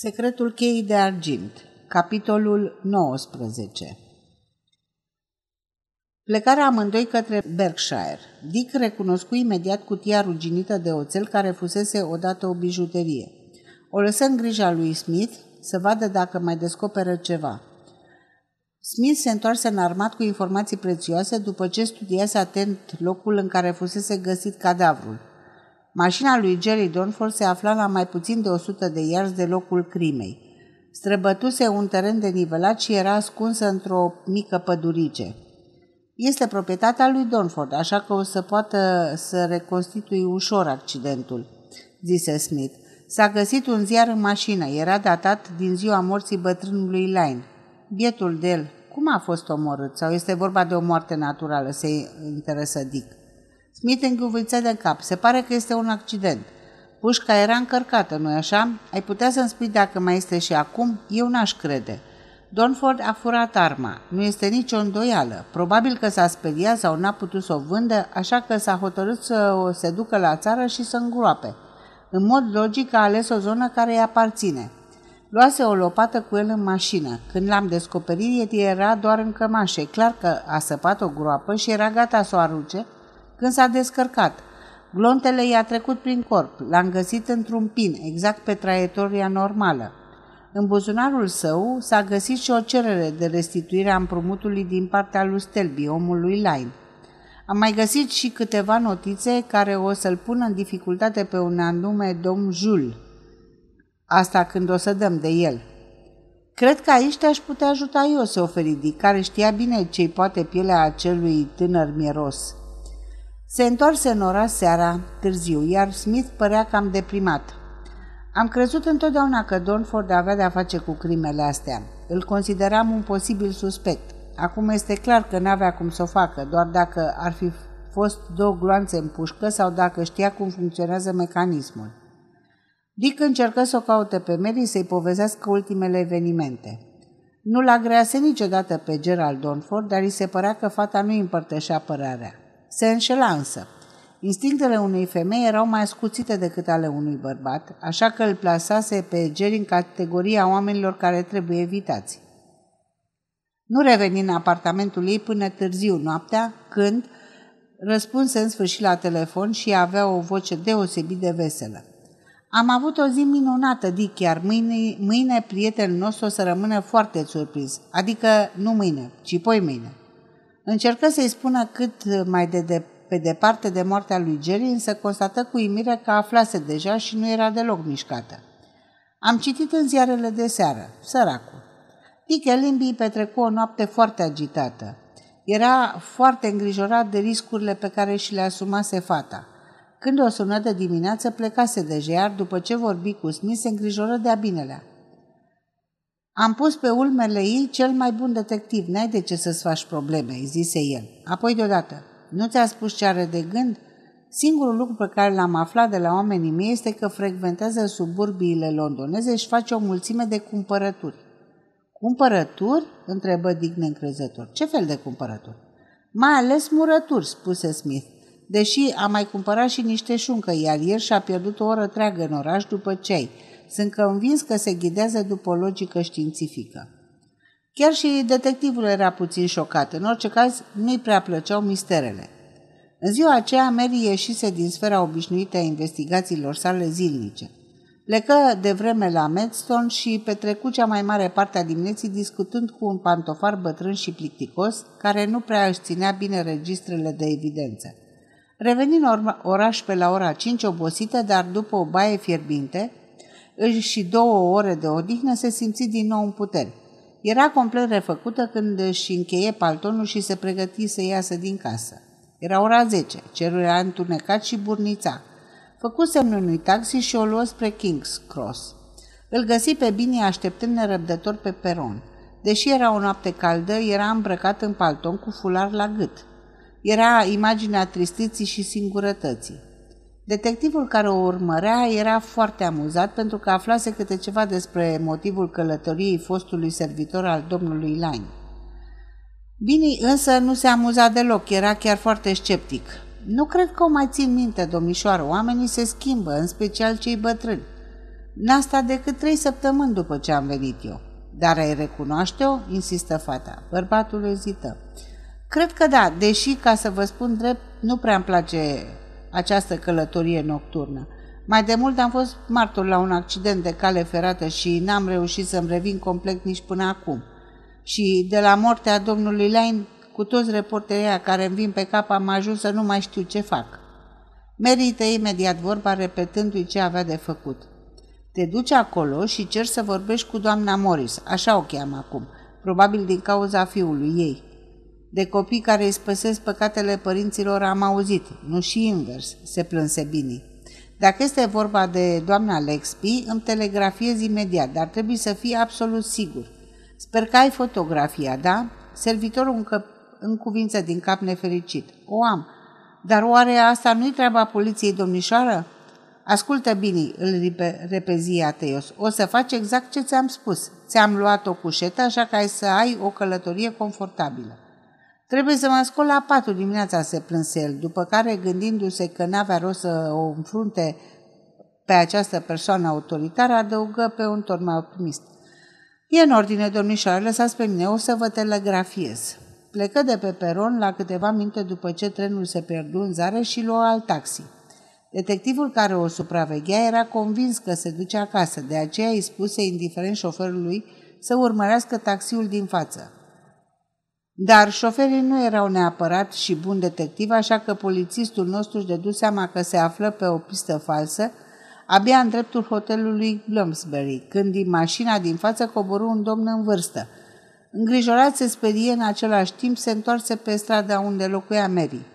Secretul cheii de argint Capitolul 19 Plecarea amândoi către Berkshire. Dick recunoscu imediat cutia ruginită de oțel care fusese odată o bijuterie. O lăsă în grija lui Smith să vadă dacă mai descoperă ceva. Smith se întoarse în armat cu informații prețioase după ce studiase atent locul în care fusese găsit cadavrul. Mașina lui Jerry Donford se afla la mai puțin de 100 de iarzi de locul crimei. Străbătuse un teren denivelat și era ascunsă într-o mică pădurice. Este proprietatea lui Donford, așa că o să poată să reconstitui ușor accidentul, zise Smith. S-a găsit un ziar în mașină, era datat din ziua morții bătrânului Line. Bietul de el, cum a fost omorât? Sau este vorba de o moarte naturală, se interesă Dick. Smith înghiuviță de cap. Se pare că este un accident. Pușca era încărcată, nu-i așa? Ai putea să-mi spui dacă mai este și acum? Eu n-aș crede. Donford a furat arma. Nu este nicio îndoială. Probabil că s-a speriat sau n-a putut să o vândă, așa că s-a hotărât să o se ducă la țară și să îngroape. În mod logic a ales o zonă care îi aparține. Luase o lopată cu el în mașină. Când l-am descoperit, era doar în cămașă. E clar că a săpat o groapă și era gata să o arunce, când s-a descărcat, glontele i-a trecut prin corp, l-am găsit într-un pin, exact pe traiectoria normală. În buzunarul său s-a găsit și o cerere de restituire a împrumutului din partea lui Stelby, omul lui Line. Am mai găsit și câteva notițe care o să-l pună în dificultate pe un anume domn Jules. Asta când o să dăm de el. Cred că aici te-aș putea ajuta eu, se oferi care știa bine ce-i poate pielea acelui tânăr mieros. Se întoarse în oraș seara, târziu, iar Smith părea cam deprimat. Am crezut întotdeauna că Donford avea de-a face cu crimele astea. Îl consideram un posibil suspect. Acum este clar că n-avea cum să o facă, doar dacă ar fi fost două gloanțe în pușcă sau dacă știa cum funcționează mecanismul. Dick încercă să o caute pe Mary să-i povestească ultimele evenimente. Nu-l agrease niciodată pe Gerald Donford, dar îi se părea că fata nu împărtășea părarea. Se înșela însă. Instinctele unei femei erau mai ascuțite decât ale unui bărbat, așa că îl plasase pe Jerry în categoria oamenilor care trebuie evitați. Nu reveni în apartamentul ei până târziu noaptea, când răspunse în sfârșit la telefon și avea o voce deosebit de veselă. Am avut o zi minunată, Dick, iar mâine, mâine prietenul nostru o să rămână foarte surprins. Adică nu mâine, ci poi mâine. Încercă să-i spună cât mai de, de pe departe de moartea lui Jerry, însă constată cu imire că aflase deja și nu era deloc mișcată. Am citit în ziarele de seară, săracul. Dick Limby petrecu o noapte foarte agitată. Era foarte îngrijorat de riscurile pe care și le asumase fata. Când o sună de dimineață, plecase de iar după ce vorbi cu Smith, se îngrijoră de-a binelea. Am pus pe ulmele ei cel mai bun detectiv, n-ai de ce să-ți faci probleme, îi zise el. Apoi deodată, nu ți-a spus ce are de gând? Singurul lucru pe care l-am aflat de la oamenii mei este că frecventează suburbiile londoneze și face o mulțime de cumpărături. Cumpărături? întrebă Dick neîncrezător. Ce fel de cumpărături? Mai ales murături, spuse Smith, deși a mai cumpărat și niște șuncă, iar ieri și-a pierdut o oră treagă în oraș după cei. Sunt convins că se ghidează după o logică științifică. Chiar și detectivul era puțin șocat. În orice caz, nu-i prea plăceau misterele. În ziua aceea, Mary ieșise din sfera obișnuită a investigațiilor sale zilnice. Plecă de vreme la Medstone și petrecu cea mai mare parte a dimineții discutând cu un pantofar bătrân și plicticos, care nu prea își ținea bine registrele de evidență. Reveni în oraș pe la ora 5 obosită, dar după o baie fierbinte, și două ore de odihnă se simți din nou în putere. Era complet refăcută când își încheie paltonul și se pregăti să iasă din casă. Era ora 10, cerul era întunecat și burnița. Făcu semnul unui taxi și o luă spre King's Cross. Îl găsi pe bine așteptând nerăbdător pe peron. Deși era o noapte caldă, era îmbrăcat în palton cu fular la gât. Era imaginea tristiții și singurătății. Detectivul care o urmărea era foarte amuzat pentru că aflase câte ceva despre motivul călătoriei fostului servitor al domnului Line. Bini însă nu se amuza deloc, era chiar foarte sceptic. Nu cred că o mai țin minte, domnișoară, oamenii se schimbă, în special cei bătrâni. N-a stat decât trei săptămâni după ce am venit eu. Dar ai recunoaște-o? insistă fata. Bărbatul ezită. Cred că da, deși, ca să vă spun drept, nu prea îmi place această călătorie nocturnă. Mai de mult am fost martor la un accident de cale ferată și n-am reușit să-mi revin complet nici până acum. Și de la moartea domnului Lain, cu toți reporterii care îmi vin pe cap, am ajuns să nu mai știu ce fac. Merită imediat vorba repetându-i ce avea de făcut. Te duci acolo și cer să vorbești cu doamna Morris, așa o cheamă acum, probabil din cauza fiului ei. De copii care îi spăsesc păcatele părinților am auzit, nu și invers, se plânse Bini. Dacă este vorba de doamna Lexby, îmi telegrafiez imediat, dar trebuie să fii absolut sigur. Sper că ai fotografia, da? Servitorul încă în cuvință din cap nefericit. O am. Dar oare asta nu-i treaba poliției, domnișoară? Ascultă bine, îl repezi Ateios. O să faci exact ce ți-am spus. Ți-am luat o cușetă, așa că ai să ai o călătorie confortabilă. Trebuie să mă scol la patru dimineața, se plânse el, după care, gândindu-se că n-avea rost să o înfrunte pe această persoană autoritară, adăugă pe un ton mai optimist. E în ordine, domnișoare, lăsați pe mine, o să vă telegrafiez. Plecă de pe peron la câteva minute după ce trenul se pierdu în zare și luă alt taxi. Detectivul care o supraveghea era convins că se duce acasă, de aceea îi spuse indiferent șoferului să urmărească taxiul din față. Dar șoferii nu erau neapărat și bun detectiv, așa că polițistul nostru își dedu seama că se află pe o pistă falsă, abia în dreptul hotelului Bloomsbury, când din mașina din față coborâ un domn în vârstă. Îngrijorat se sperie în același timp, se întoarse pe strada unde locuia Mary.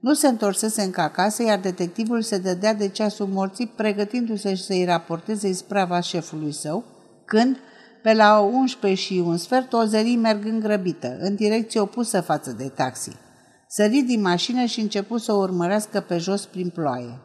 Nu se întorsese încă acasă, iar detectivul se dădea de ceasul morții, pregătindu-se să-i raporteze isprava șefului său, când, pe la 11 și un sfert, o zări mergând grăbită, în direcție opusă față de taxi. Sări din mașină și început să o urmărească pe jos prin ploaie.